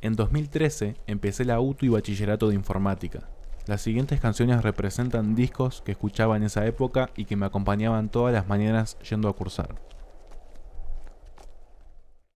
En 2013 empecé la auto y bachillerato de informática. Las siguientes canciones representan discos que escuchaba en esa época y que me acompañaban todas las mañanas yendo a cursar.